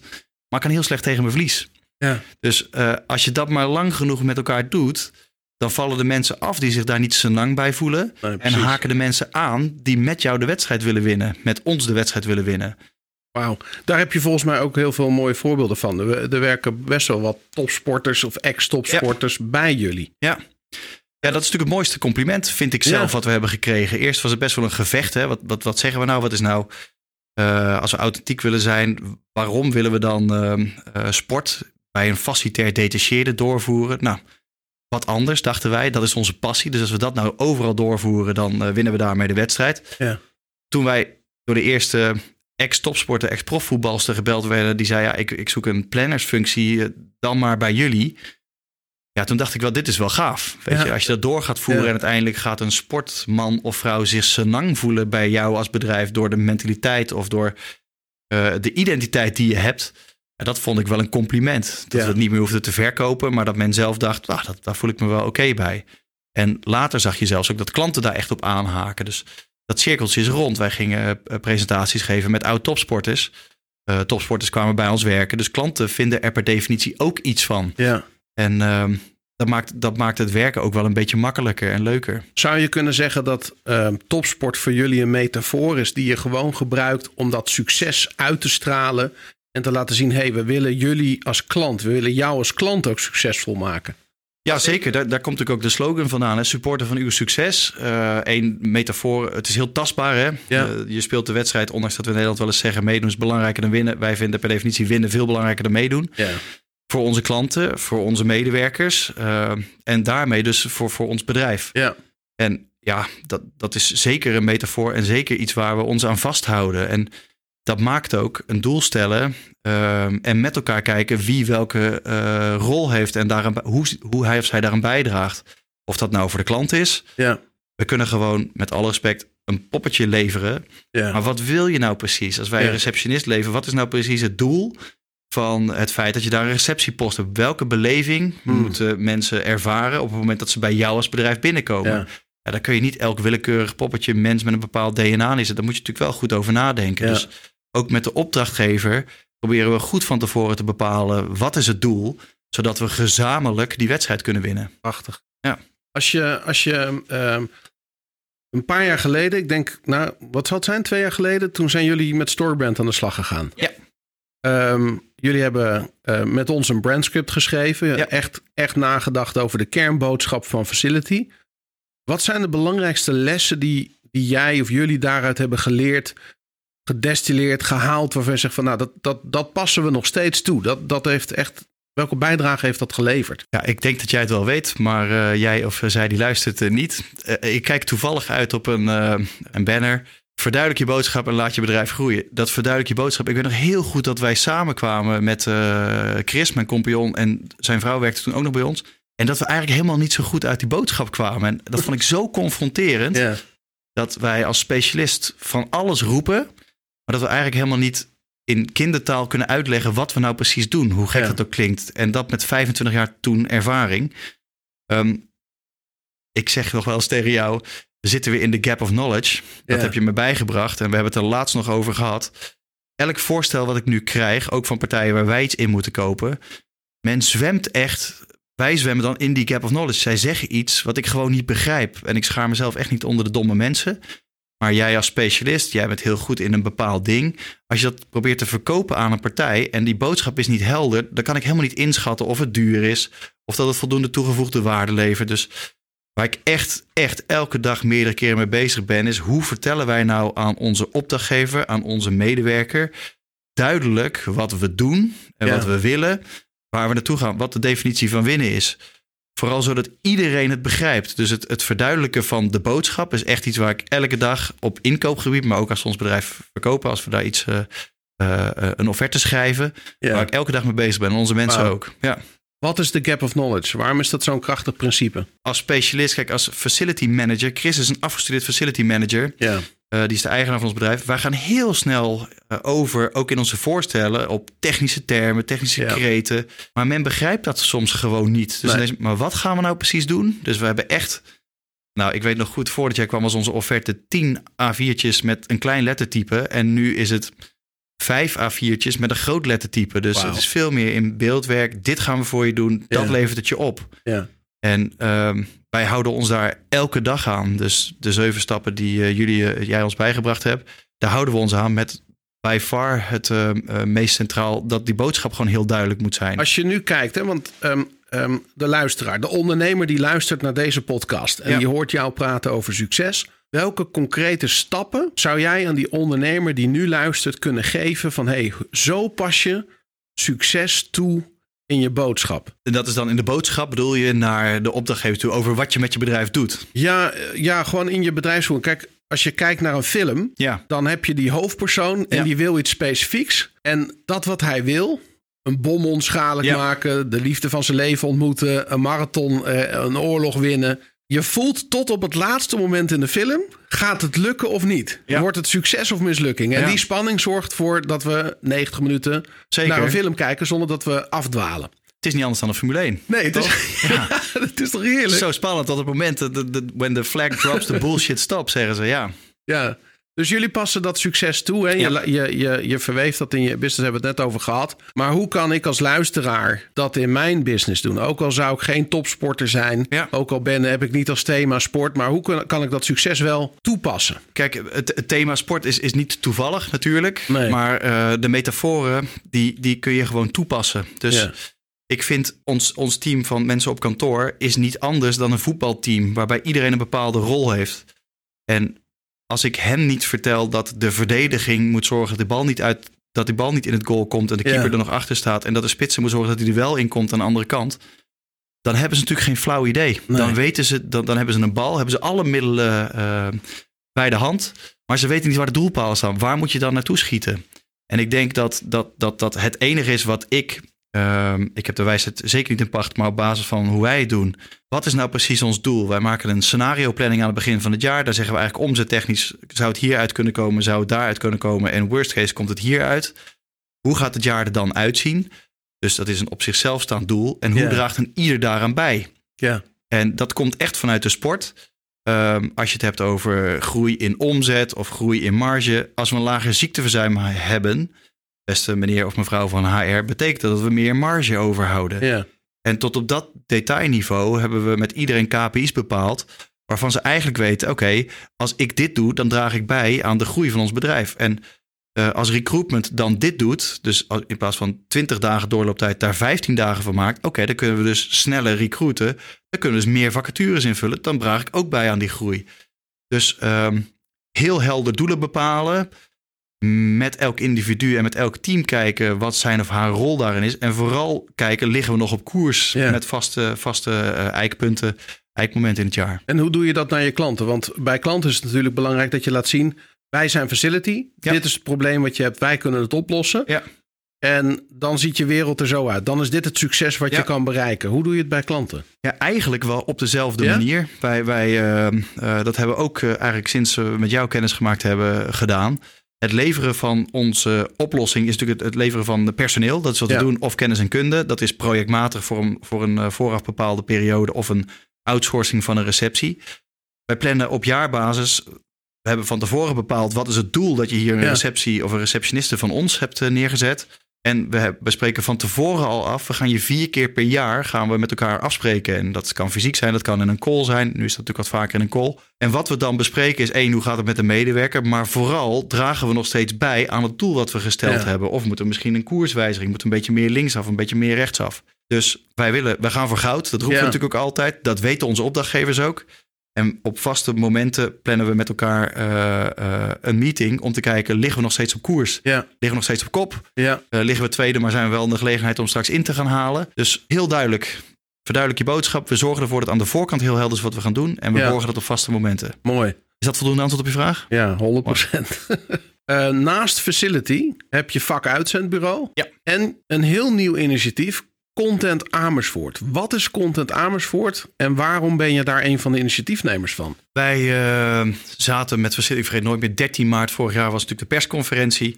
maar kan heel slecht tegen mijn verlies. ja. Dus eh, als je dat maar lang genoeg met elkaar doet, dan vallen de mensen af die zich daar niet zo lang bij voelen. Nee, En haken de mensen aan die met jou de wedstrijd willen winnen. Met ons de wedstrijd willen winnen. Wauw, daar heb je volgens mij ook heel veel mooie voorbeelden van. Er, er werken best wel wat topsporters of ex-topsporters bij jullie. Ja. Ja, dat is natuurlijk het mooiste compliment, vind ik zelf, Ja. wat we hebben gekregen. Eerst was het best wel een gevecht. Hè? Wat, wat, wat zeggen we nou? Wat is nou, eh, als we authentiek willen zijn, waarom willen we dan ehm, eh, sport bij een facilitair detacheerde doorvoeren? Nou, wat anders, dachten wij. Dat is onze passie. Dus als we dat nou overal doorvoeren, dan eh, winnen we daarmee de wedstrijd. Ja. Toen wij door de eerste ex-topsporter, ex-profvoetbalster gebeld werden, die zei, ja, ik, ik zoek een plannersfunctie, dan maar bij jullie. Ja, toen dacht ik wel, dit is wel gaaf. Weet Ja. je, als je dat door gaat voeren Ja. en uiteindelijk gaat een sportman of vrouw zich senang voelen bij jou als bedrijf door de mentaliteit of door eh, de identiteit die je hebt. Ja, dat vond ik wel een compliment. Dat Ja. we het niet meer hoefden te verkopen, maar dat men zelf dacht, ah, dat, daar voel ik me wel oké bij. En later zag je zelfs ook dat klanten daar echt op aanhaken. Dus dat cirkeltje is rond. Wij gingen eh, presentaties geven met oud-topsporters. Eh, topsporters kwamen bij ons werken. Dus klanten vinden er per definitie ook iets van. Ja. En ehm, dat, maakt, dat maakt het werken ook wel een beetje makkelijker en leuker. Zou je kunnen zeggen dat ehm, topsport voor jullie een metafoor is die je gewoon gebruikt om dat succes uit te stralen En te laten zien, hé, hey, we willen jullie als klant, we willen jou als klant ook succesvol maken. Ja, zeker. Daar, daar komt natuurlijk ook de slogan vandaan. Hè? Supporter van uw succes. Eén metafoor. Het is heel tastbaar. Hè? Ja. Uh, je speelt de wedstrijd, ondanks dat we in Nederland wel eens zeggen... meedoen is belangrijker dan winnen. Wij vinden per definitie winnen veel belangrijker dan meedoen. Ja. Voor onze klanten, voor onze medewerkers. Uh, en daarmee dus voor, voor ons bedrijf. Ja. En ja, dat, dat is zeker een metafoor en zeker iets waar we ons aan vasthouden. En dat maakt ook een doel stellen uh, en met elkaar kijken wie welke uh, rol heeft en daaraan, hoe, hoe hij of zij daaraan bijdraagt. Of dat nou voor de klant is. Ja. We kunnen gewoon met alle respect een poppetje leveren. Ja. Maar wat wil je nou precies? Als wij Ja. een receptionist leveren, wat is nou precies het doel van het feit dat je daar een receptiepost hebt? Welke beleving Hmm. moeten mensen ervaren op het moment dat ze bij jou als bedrijf binnenkomen? Ja. Ja, daar kun je niet elk willekeurig poppetje mens met een bepaald DNA neerzetten. Daar moet je natuurlijk wel goed over nadenken. Ja. Dus ook met de opdrachtgever proberen we goed van tevoren te bepalen wat is het doel, zodat we gezamenlijk die wedstrijd kunnen winnen. Prachtig. Ja. Als je, als je ehm, een paar jaar geleden, ik denk, nou, wat zal het zijn? Twee jaar geleden, toen zijn jullie met Storybrand aan de slag gegaan. Ja. Ehm, jullie hebben eh, met ons een brandscript geschreven. Ja. Echt, echt nagedacht over de kernboodschap van Facility. Wat zijn de belangrijkste lessen die, die jij of jullie daaruit hebben geleerd, gedestilleerd, gehaald, waarvan je zegt van nou, dat, dat, dat passen we nog steeds toe. Dat, dat heeft echt, welke bijdrage heeft dat geleverd? Ja, ik denk dat jij het wel weet, maar eh, jij of zij die luistert eh, niet. Eh, ik kijk toevallig uit op een, eh, een banner. Verduidelijk je boodschap en laat je bedrijf groeien. Dat verduidelijk je boodschap. Ik weet nog heel goed dat wij samenkwamen met eh, Chris, mijn compagnon. En zijn vrouw werkte toen ook nog bij ons. En dat we eigenlijk helemaal niet zo goed uit die boodschap kwamen. En dat vond ik zo confronterend. Ja. Dat wij als specialist van alles roepen. Maar dat we eigenlijk helemaal niet in kindertaal kunnen uitleggen wat we nou precies doen. Hoe gek Ja. dat ook klinkt. En dat met 25 jaar toen ervaring. Ehm, ik zeg nog wel eens tegen jou, zitten weer in de gap of knowledge. Dat Ja. heb je me bijgebracht en we hebben het er laatst nog over gehad. Elk voorstel wat ik nu krijg, ook van partijen waar wij iets in moeten kopen. Men zwemt echt, wij zwemmen dan in die gap of knowledge. Zij zeggen iets wat ik gewoon niet begrijp. En ik schaar mezelf echt niet onder de domme mensen. Maar jij als specialist, jij bent heel goed in een bepaald ding. Als je dat probeert te verkopen aan een partij en die boodschap is niet helder, dan kan ik helemaal niet inschatten of het duur is of dat het voldoende toegevoegde waarde levert. Dus waar ik echt, echt elke dag meerdere keren mee bezig ben, is hoe vertellen wij nou aan onze opdrachtgever, aan onze medewerker, duidelijk wat we doen en Ja. wat we willen, waar we naartoe gaan, wat de definitie van winnen is. Vooral zodat iedereen het begrijpt. Dus het, het verduidelijken van de boodschap is echt iets waar ik elke dag op inkoopgebied, maar ook als we ons bedrijf verkopen, als we daar iets, eh, eh, eh, een offerte schrijven, Ja. waar ik elke dag mee bezig ben. En onze mensen ook. Ja. Wat is de gap of knowledge? Waarom is dat zo'n krachtig principe? Als specialist, kijk, als facility manager, Chris is een afgestudeerd facility manager. Ja. Eh, die is de eigenaar van ons bedrijf. Wij gaan heel snel eh, over, ook in onze voorstellen, op technische termen, technische Ja. kreten. Maar men begrijpt dat soms gewoon niet. Dus Nee. is- maar wat gaan we nou precies doen? Dus we hebben echt, nou, ik weet nog goed, voordat jij kwam was onze offerte 10 A4'tjes met een klein lettertype. En nu is het 5 A4'tjes met een groot lettertype. Dus het is veel meer in beeldwerk. Dit gaan we voor je doen. Dat Ja. levert het je op. Ja. En ehm, wij houden ons daar elke dag aan. Dus de zeven stappen die eh, jullie, eh, jij ons bijgebracht hebt, daar houden we ons aan met by far het eh, eh, meest centraal dat die boodschap gewoon heel duidelijk moet zijn. Als je nu kijkt, hè, want ehm, ehm, de luisteraar, de ondernemer die luistert naar deze podcast en Ja. die hoort jou praten over succes. Welke concrete stappen zou jij aan die ondernemer die nu luistert kunnen geven van hey, zo pas je succes toe in je boodschap? En dat is dan in de boodschap bedoel je naar de opdrachtgever toe over wat je met je bedrijf doet. Ja, ja gewoon in je bedrijfsvoering. Kijk, als je kijkt naar een film, Ja, dan heb je die hoofdpersoon en Ja. die wil iets specifieks. En dat wat hij wil, een bom onschadelijk Ja. maken, de liefde van zijn leven ontmoeten, een marathon, eh, een oorlog winnen. Je voelt tot op het laatste moment in de film, gaat het lukken of niet? Ja. Wordt het succes of mislukking? En Ja. die spanning zorgt ervoor dat we 90 minuten zeker. naar een film kijken zonder dat we afdwalen. Het is niet anders dan een Formule 1. Nee, het is, (laughs) ja. het is toch heerlijk? Zo spannend tot het moment, dat de, de- when the flag drops, the bullshit stops, zeggen ze. Ja, Ja. Dus jullie passen dat succes toe. Hè? Je, Ja. je, je, je verweeft dat in je business, hebben we het net over gehad. Maar hoe kan ik als luisteraar dat in mijn business doen? Ook al zou ik geen topsporter zijn, Ja. ook al ben, heb ik niet als thema sport. Maar hoe kan, kan ik dat succes wel toepassen? Kijk, het, het thema sport is, is niet toevallig natuurlijk. Nee. Maar eh, de metaforen, die, die kun je gewoon toepassen. Dus Ja. ik vind ons, ons team van mensen op kantoor is niet anders dan een voetbalteam. Waarbij iedereen een bepaalde rol heeft. En als ik hen niet vertel dat de verdediging moet zorgen dat de bal niet uit... Dat die bal niet in het goal komt en de keeper Ja. er nog achter staat. En dat de spitsen moet zorgen dat hij er wel in komt aan de andere kant. Dan hebben ze natuurlijk geen flauw idee. Nee. Dan weten ze, dan, dan hebben ze een bal, hebben ze alle middelen eh, bij de hand. Maar ze weten niet waar de doelpalen staan. Waar moet je dan naartoe schieten? En ik denk dat dat, dat, dat het enige is wat ik. Ehm, ik heb de wijsheid zeker niet in pacht, maar op basis van hoe wij het doen. Wat is nou precies ons doel? Wij maken een scenario planning aan het begin van het jaar. Daar zeggen we eigenlijk omzettechnisch zou het hieruit kunnen komen, zou het daaruit kunnen komen. En worst case komt het hieruit. Hoe gaat het jaar er dan uitzien? Dus dat is een op zichzelf staand doel. En hoe draagt een ieder daaraan bij? Ja. En dat komt echt vanuit de sport. Ehm, als je het hebt over groei in omzet of groei in marge. Als we een lager ziekteverzuim hebben, beste meneer of mevrouw van HR, betekent dat we meer marge overhouden. Ja. En tot op dat detailniveau hebben we met iedereen KPI's bepaald. Waarvan ze eigenlijk weten: oké, als ik dit doe, dan draag ik bij aan de groei van ons bedrijf. En eh, als recruitment dan dit doet, dus als- in plaats van 20 dagen doorlooptijd daar 15 dagen van maakt, oké, dan kunnen we dus sneller recruiten. Dan kunnen we dus meer vacatures invullen. Dan draag ik ook bij aan die groei. Dus ehm, heel helder doelen bepalen. Met elk individu en met elk team kijken wat zijn of haar rol daarin is. En vooral kijken, liggen we nog op koers Ja. met vaste, vaste eh, eikpunten, eikmomenten in het jaar. En hoe doe je dat naar je klanten? Want bij klanten is het natuurlijk belangrijk dat je laat zien: wij zijn facility. Ja. Dit is het probleem wat je hebt. Wij kunnen het oplossen. Ja. En dan ziet je wereld er zo uit. Dan is dit het succes wat Ja. je kan bereiken. Hoe doe je het bij klanten? Ja, eigenlijk wel op dezelfde Ja? manier. Wij, wij eh, eh, dat hebben we ook eh, eigenlijk sinds we met jou kennis gemaakt hebben gedaan. Het leveren van onze oplossing is natuurlijk het, het leveren van de personeel. Dat is wat Ja. we doen. Of kennis en kunde. Dat is projectmatig voor een, voor een eh, vooraf bepaalde periode. Of een outsourcing van een receptie. Wij plannen op jaarbasis. We hebben van tevoren bepaald wat is het doel dat je hier een Ja. receptie of een receptioniste van ons hebt eh, neergezet. En we, we spreken van tevoren al af. We gaan je vier keer per jaar gaan we met elkaar afspreken. En dat kan fysiek zijn, dat kan in een call zijn. Nu is dat natuurlijk wat vaker in een call. En wat we dan bespreken is één, hoe gaat het met de medewerker? Maar vooral dragen we nog steeds bij aan het doel dat we gesteld Ja. hebben. Of moeten we misschien een koerswijziging, moet een beetje meer linksaf, een beetje meer rechtsaf. Dus wij willen, wij gaan voor goud. Dat roepen Ja. we natuurlijk ook altijd. Dat weten onze opdrachtgevers ook. En op vaste momenten plannen we met elkaar eh, eh, een meeting om te kijken, liggen we nog steeds op koers? Ja. Liggen we nog steeds op kop? Ja. Eh, liggen we tweede, maar zijn we wel in de gelegenheid om straks in te gaan halen. Dus heel duidelijk. Verduidelijk je boodschap. We zorgen ervoor dat aan de voorkant heel helder is wat we gaan doen. En we Ja. borgen dat op vaste momenten. Mooi. Is dat voldoende antwoord op je vraag? Ja, 100%. (laughs) Eh, naast Facility heb je vak uitzendbureau. Ja. En een heel nieuw initiatief, Content Amersfoort. Wat is Content Amersfoort en waarom ben je daar een van de initiatiefnemers van? Wij eh, zaten met Facility, ik vergeet nooit meer, 13 maart vorig jaar was natuurlijk de persconferentie.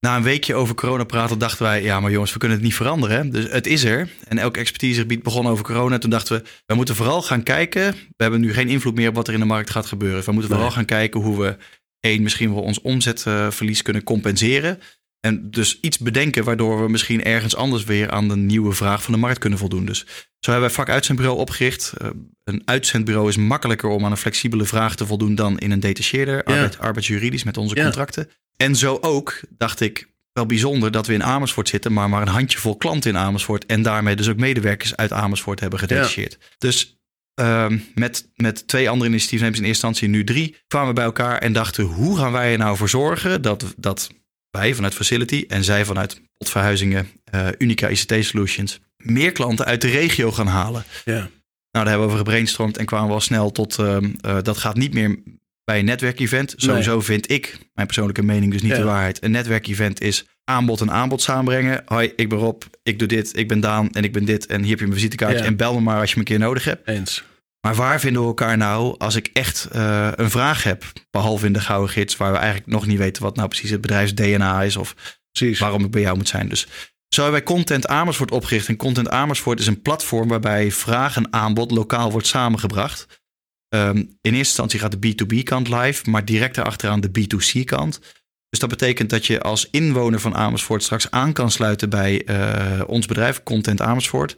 Na een weekje over corona praten dachten wij, ja maar jongens, we kunnen het niet veranderen. hè. Dus het is er. En elk expertisegebied begon over corona. Toen dachten we, we moeten vooral gaan kijken. We hebben nu geen invloed meer op wat er in de markt gaat gebeuren. We moeten vooral Nee. gaan kijken hoe we, één, misschien wel ons omzetverlies kunnen compenseren. En dus iets bedenken waardoor we misschien ergens anders weer aan de nieuwe vraag van de markt kunnen voldoen. Dus zo hebben wij vak uitzendbureau opgericht. Eh, een uitzendbureau is makkelijker om aan een flexibele vraag te voldoen dan in een detacheerder, arbeid, arbeidsjuridisch met onze Ja. contracten. En zo ook dacht ik wel bijzonder dat we in Amersfoort zitten, maar maar een handjevol klanten in Amersfoort en daarmee dus ook medewerkers uit Amersfoort hebben gedetacheerd. Dus ehm, met, met twee andere initiatiefnemers in eerste instantie, nu drie, kwamen we bij elkaar en dachten hoe gaan wij er nou voor zorgen dat, dat wij vanuit Facility en zij vanuit Potverhuizingen, eh, Unica ICT Solutions, meer klanten uit de regio gaan halen. Ja. Nou, daar hebben we over gebrainstormd en kwamen we al snel tot ehm, eh, dat gaat niet meer bij een netwerkevent. Sowieso vind ik, mijn persoonlijke mening dus niet Ja. de waarheid. Een netwerkevent is aanbod en aanbod samenbrengen. Hoi, ik ben Rob, ik doe dit, ik ben Daan en ik ben dit. En hier heb je mijn visitekaartje Ja. en bel me maar als je me een keer nodig hebt. Eens. Maar waar vinden we elkaar nou als ik echt eh, een vraag heb? Behalve in de Gouden Gids, waar we eigenlijk nog niet weten wat nou precies het bedrijfs-DNA is of Precies. waarom ik bij jou moet zijn. Dus zo hebben wij Content Amersfoort opgericht. En Content Amersfoort is een platform waarbij vraag en aanbod lokaal wordt samengebracht. Ehm, in eerste instantie gaat de B2B-kant live, maar direct daarachteraan de B2C-kant. Dus dat betekent dat je als inwoner van Amersfoort straks aan kan sluiten bij eh, ons bedrijf, Content Amersfoort.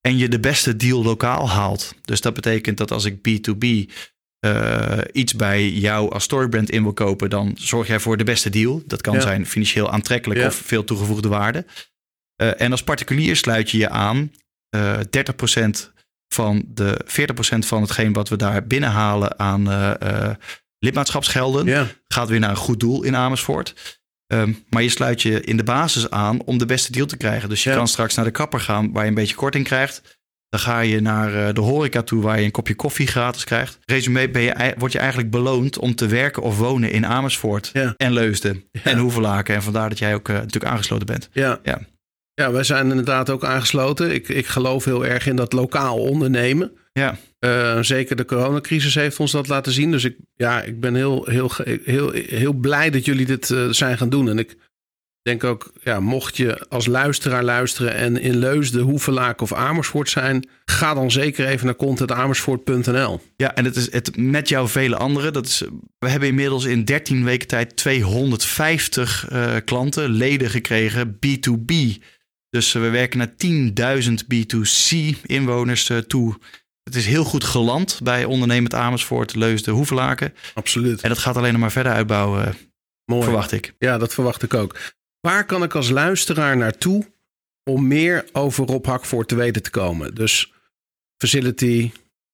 En je de beste deal lokaal haalt. Dus dat betekent dat als ik B2B eh, iets bij jou als storybrand in wil kopen, dan zorg jij voor de beste deal. Dat kan Ja. zijn financieel aantrekkelijk Ja. of veel toegevoegde waarde. Eh, en als particulier sluit je je aan eh 30% van de 40% van hetgeen wat we daar binnenhalen aan eh, eh, lidmaatschapsgelden Ja, gaat weer naar een goed doel in Amersfoort. Ehm, maar je sluit je in de basis aan om de beste deal te krijgen. Dus je Ja. kan straks naar de kapper gaan waar je een beetje korting krijgt. Dan ga je naar eh, de horeca toe waar je een kopje koffie gratis krijgt. Resume ben je, word je eigenlijk beloond om te werken of wonen in Amersfoort Ja. en Leusden en Hoevelaken. En vandaar dat jij ook eh, natuurlijk aangesloten bent. ja. Ja. Ja, wij zijn inderdaad ook aangesloten. Ik, ik geloof heel erg in dat lokaal ondernemen. Ja, Eh, zeker de coronacrisis heeft ons dat laten zien. Dus ik, ja, ik ben heel, heel, heel, heel blij dat jullie dit eh, zijn gaan doen. En ik denk ook, ja, mocht je als luisteraar luisteren en in Leusden, Hoevelaak of Amersfoort zijn, ga dan zeker even naar contentamersfoort.nl. Ja, en het is het met jou vele anderen. Dat is, we hebben inmiddels in 13 weken tijd 250 eh, klanten, leden gekregen, B2B. Dus eh, we werken naar 10.000 B2C inwoners eh, toe. Het is heel goed geland bij ondernemend Amersfoort, Leusden, Hoevelaken. Absoluut. En dat gaat alleen nog maar verder uitbouwen, eh, Mooi. verwacht ik. Ja, dat verwacht ik ook. Waar kan ik als luisteraar naartoe om meer over Rob Hakvoort te weten te komen? Dus facility,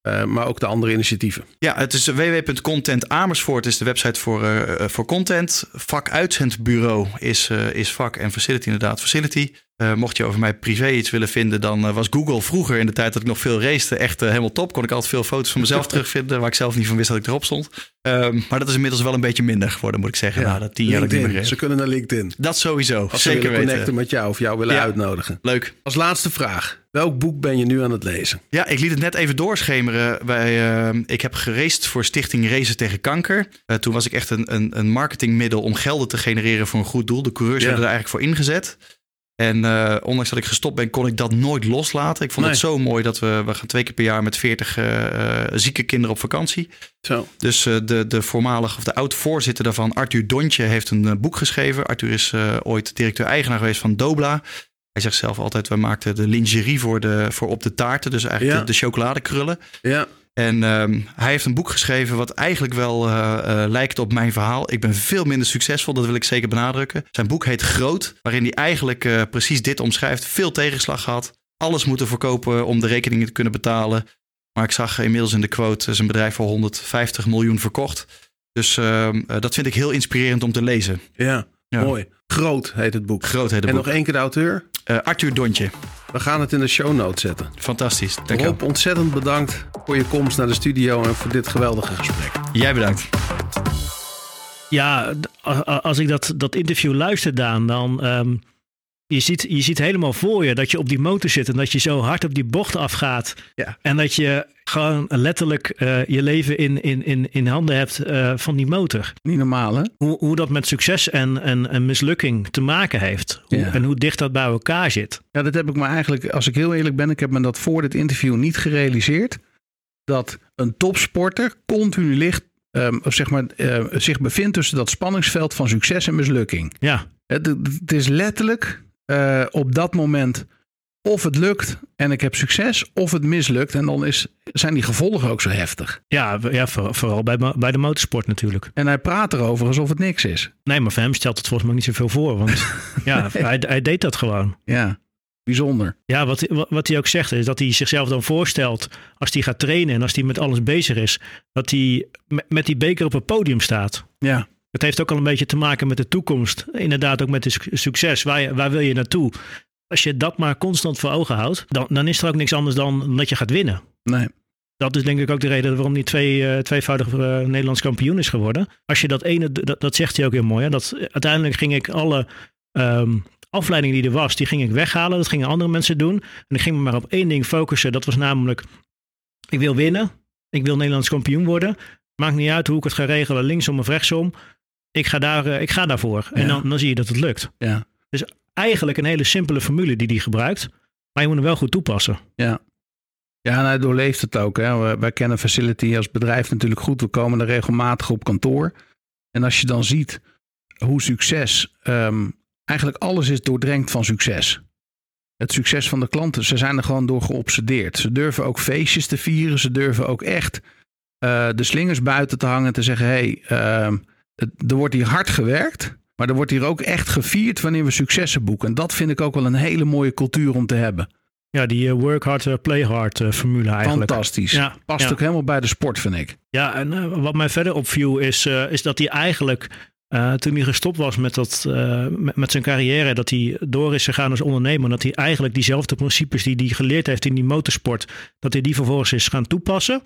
eh, maar ook de andere initiatieven. Ja, het is www.content Amersfoort is de website voor, eh, eh, voor content. Vak uitzendbureau is, is vak en facility inderdaad facility. Mocht je over mij privé iets willen vinden, dan was Google vroeger in de tijd dat ik nog veel racete echt helemaal top. Kon ik altijd veel foto's van mezelf (laughs) terugvinden waar ik zelf niet van wist dat ik erop stond. Ehm, maar dat is inmiddels wel een beetje minder geworden, moet ik zeggen. Ja, Na dat tien jaar LinkedIn. Ze kunnen naar LinkedIn. Dat sowieso, Als ze zeker willen connecten weten. met jou of jou willen Ja. uitnodigen. Leuk. Als laatste vraag. Welk boek ben je nu aan het lezen? Ja, ik liet het net even doorschemeren. Bij, eh, ik heb geraced voor Stichting Racen tegen Kanker. Eh, toen was ik echt een, een, een marketingmiddel om gelden te genereren voor een goed doel. De coureurs Ja. werden er eigenlijk voor ingezet. En eh, ondanks dat ik gestopt ben, kon ik dat nooit loslaten. Ik vond het zo mooi dat we, we gaan twee keer per jaar met 40 eh, eh, zieke kinderen op vakantie. Zo. Dus de, de voormalig of de oud-voorzitter daarvan, Arthur Dontje, heeft een boek geschreven. Arthur is ooit directeur-eigenaar geweest van Dobla. Hij zegt zelf altijd, wij maakten de lingerie voor, de, voor op de taarten. Dus eigenlijk Ja. de, de chocoladekrullen. Ja. En ehm, hij heeft een boek geschreven wat eigenlijk wel eh, eh, lijkt op mijn verhaal. Ik ben veel minder succesvol, dat wil ik zeker benadrukken. Zijn boek heet Groot, waarin hij eigenlijk eh, precies dit omschrijft. Veel tegenslag gehad, alles moeten verkopen om de rekeningen te kunnen betalen. Maar ik zag inmiddels in de quote zijn bedrijf voor 150 miljoen verkocht. Dus ehm, eh, dat vind ik heel inspirerend om te lezen. Ja. Ja. Mooi. Groot heet het boek. Groot heet het En boek. nog één keer de auteur. Eh, Arthur Dontje, We gaan het in de show notes zetten. fantastisch. Dank je wel. Rob, ontzettend bedankt voor je komst naar de studio en voor dit geweldige gesprek. Jij bedankt. Ja, als ik dat, dat interview luister, Daan, dan... ehm, je, ziet, je ziet helemaal voor je dat je op die motor zit en dat je zo hard op die bocht afgaat. Ja. En dat je gewoon letterlijk eh, je leven in, in, in, in handen hebt eh, van die motor. Niet normaal, hè? Hoe, hoe dat met succes en, en, en mislukking te maken heeft. Hoe, Ja. En hoe dicht dat bij elkaar zit. Ja, dat heb ik me eigenlijk, als ik heel eerlijk ben, ik heb me dat voor dit interview niet gerealiseerd. Dat een topsporter continu ligt, ehm, of zeg maar, eh, zich bevindt tussen dat spanningsveld van succes en mislukking. Ja, Het, het is letterlijk eh, op dat moment of het lukt en ik heb succes, of het mislukt. En dan is, zijn die gevolgen ook zo heftig. ja, ja voor- vooral bij, bij de motorsport natuurlijk. En hij praat erover alsof het niks is. Nee, maar voor hem stelt het volgens mij niet zoveel voor. Want (laughs) ja, hij, hij deed dat gewoon. Ja, bijzonder. Ja, wat, wat, wat hij ook zegt is dat hij zichzelf dan voorstelt als hij gaat trainen en als hij met alles bezig is, dat hij met, die beker op het podium staat. Ja, Het heeft ook al een beetje te maken met de toekomst. Inderdaad, ook met het suc- succes. Waar, waar wil je naartoe? Als je dat maar constant voor ogen houdt, dan, dan is er ook niks anders dan dat je gaat winnen. nee. Dat is denk ik ook de reden waarom hij twee, eh, tweevoudig eh, Nederlands kampioen is geworden. Als je dat ene, dat, dat zegt hij ook heel mooi. Hè? Dat, uiteindelijk ging ik alle ehm, afleidingen die er was, die ging ik weghalen. Dat gingen andere mensen doen. En ik ging me maar op één ding focussen. Dat was namelijk, ik wil winnen. Ik wil Nederlands kampioen worden. Maakt niet uit hoe ik het ga regelen, linksom of rechtsom. Ik ga, daar, eh, ik ga daarvoor. En dan, dan zie je dat het lukt. Ja. Eigenlijk een hele simpele formule die hij gebruikt. Maar je moet hem wel goed toepassen. Ja. Ja, en hij doorleeft het ook. Hè. Wij kennen Facility als bedrijf natuurlijk goed. We komen er regelmatig op kantoor. En als je dan ziet hoe succes, ehm, eigenlijk alles is doordrenkt van succes. Het succes van de klanten, ze zijn er gewoon door geobsedeerd. Ze durven ook feestjes te vieren. Ze durven ook echt eh, de slingers buiten te hangen. Te zeggen, hé, hey, ehm, er wordt hier hard gewerkt. Maar er wordt hier ook echt gevierd wanneer we successen boeken. En dat vind ik ook wel een hele mooie cultuur om te hebben. Ja, die eh, work hard, eh, play hard eh, formule eigenlijk. Fantastisch. Ja, Past ja. ook helemaal bij de sport, vind ik. Ja, en wat mij verder opviel is, is dat hij eigenlijk, toen hij gestopt was met, dat, met, met zijn carrière, dat hij door is gegaan als ondernemer, dat hij eigenlijk diezelfde principes die hij geleerd heeft in die motorsport, dat hij die vervolgens is gaan toepassen.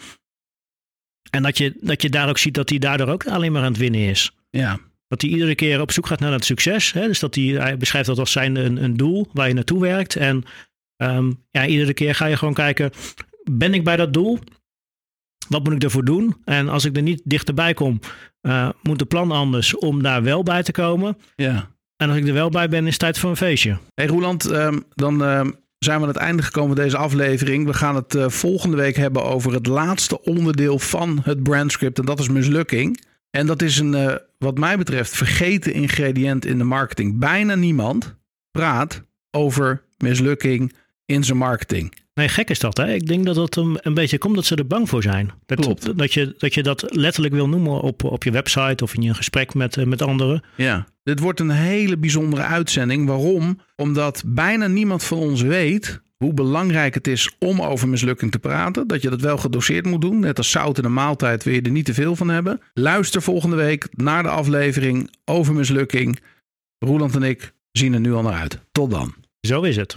En dat je, dat je daar ook ziet dat hij daardoor ook alleen maar aan het winnen is. Ja, Dat hij iedere keer op zoek gaat naar het succes. Hè? Dus dat hij, hij beschrijft dat als zijn een, een doel waar je naartoe werkt. En ehm, ja, iedere keer ga je gewoon kijken, ben ik bij dat doel? Wat moet ik ervoor doen? En als ik er niet dichterbij kom, eh, moet de plan anders om daar wel bij te komen. ja. En als ik er wel bij ben, is het tijd voor een feestje. Hey Roeland, ehm, dan ehm, zijn we aan het einde gekomen van deze aflevering. We gaan het eh, volgende week hebben over het laatste onderdeel van het brandscript. En dat is mislukking. En dat is een, eh, wat mij betreft, vergeten ingrediënt in de marketing. Bijna niemand praat over mislukking in zijn marketing. Nee, gek is dat. Hè? Ik denk dat dat een, een beetje komt dat ze er bang voor zijn. Dat, Klopt. Dat, je, dat je dat letterlijk wil noemen op, op je website of in je gesprek met, eh, met anderen. Ja. Dit wordt een hele bijzondere uitzending. Waarom? Omdat bijna niemand van ons weet hoe belangrijk het is om over mislukking te praten. Dat je dat wel gedoseerd moet doen. Net als zout in een maaltijd wil je er niet te veel van hebben. Luister volgende week naar de aflevering over mislukking. Roeland en ik zien er nu al naar uit. Tot dan. Zo is het.